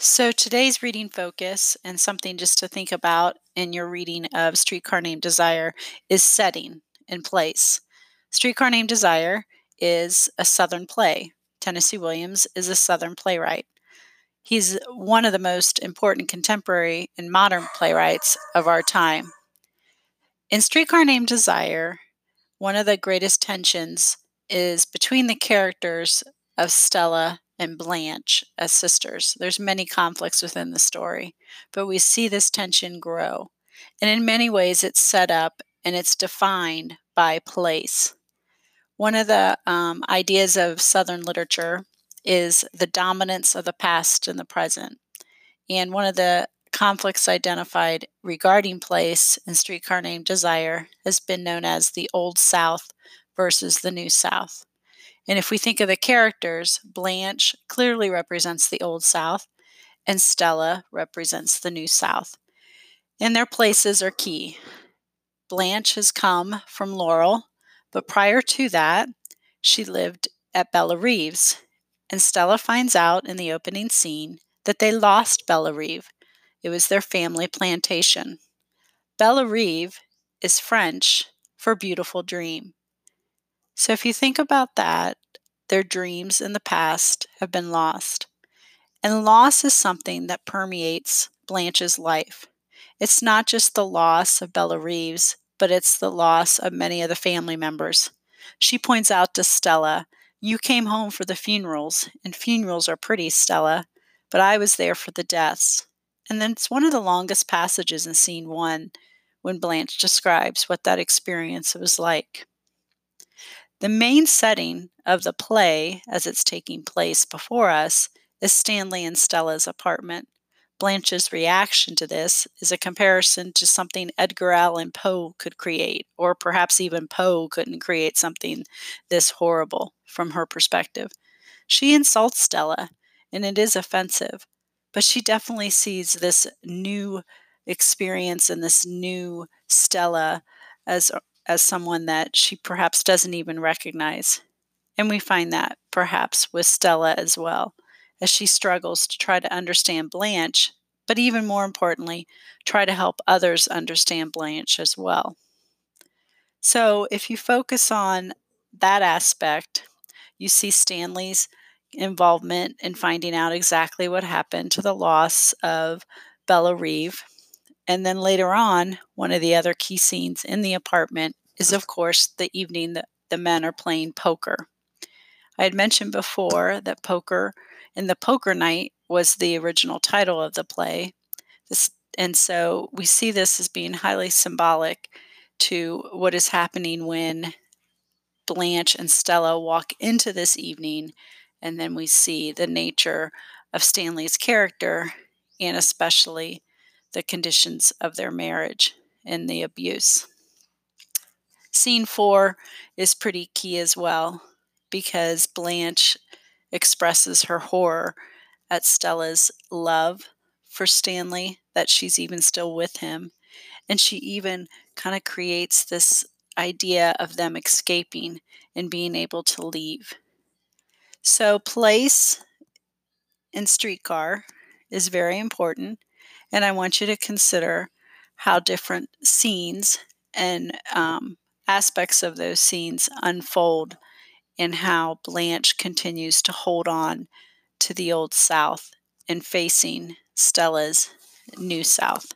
So today's reading focus and something just to think about in your reading of Streetcar Named Desire is setting and place. Streetcar Named Desire is a Southern play. Tennessee Williams is a Southern playwright. He's one of the most important contemporary and modern playwrights of our time. In Streetcar Named Desire, one of the greatest tensions is between the characters of Stella and Blanche as sisters. There's many conflicts within the story, but we see this tension grow. And in many ways, it's set up and it's defined by place. One of the um, ideas of Southern literature is the dominance of the past and the present. And one of the conflicts identified regarding place in Streetcar Named Desire has been known as the Old South versus the New South. And if we think of the characters, Blanche clearly represents the Old South, and Stella represents the New South. And their places are key. Blanche has come from Laurel, but prior to that, she lived at Belle Reves. And Stella finds out in the opening scene that they lost Belle Reve. It was their family plantation. Belle Reve is French for beautiful dream. So if you think about that, their dreams in the past have been lost. And loss is something that permeates Blanche's life. It's not just the loss of Belle Reves, but it's the loss of many of the family members. She points out to Stella, You came home for the funerals, and funerals are pretty, Stella, but I was there for the deaths. And then it's one of the longest passages in scene one when Blanche describes what that experience was like. The main setting of the play, as it's taking place before us, is Stanley and Stella's apartment. Blanche's reaction to this is a comparison to something Edgar Allan Poe could create, or perhaps even Poe couldn't create something this horrible from her perspective. She insults Stella, and it is offensive, but she definitely sees this new experience and this new Stella as as someone that she perhaps doesn't even recognize. And we find that perhaps with Stella as well, as she struggles to try to understand Blanche, but even more importantly, try to help others understand Blanche as well. So if you focus on that aspect, you see Stanley's involvement in finding out exactly what happened to the loss of Belle Reve and then later on, one of the other key scenes in the apartment is, mm. of course, the evening that the men are playing poker. I had mentioned before that poker in the poker night was the original title of the play. This, and so we see this as being highly symbolic to what is happening when Blanche and Stella walk into this evening, and then we see the nature of Stanley's character and especially the conditions of their marriage and the abuse. Scene four is pretty key as well because Blanche expresses her horror at Stella's love for Stanley, that she's even still with him. And she even kind of creates this idea of them escaping and being able to leave. So, place and streetcar is very important and I want you to consider how different scenes and um, aspects of those scenes unfold and how Blanche continues to hold on to the Old South and facing Stella's New South.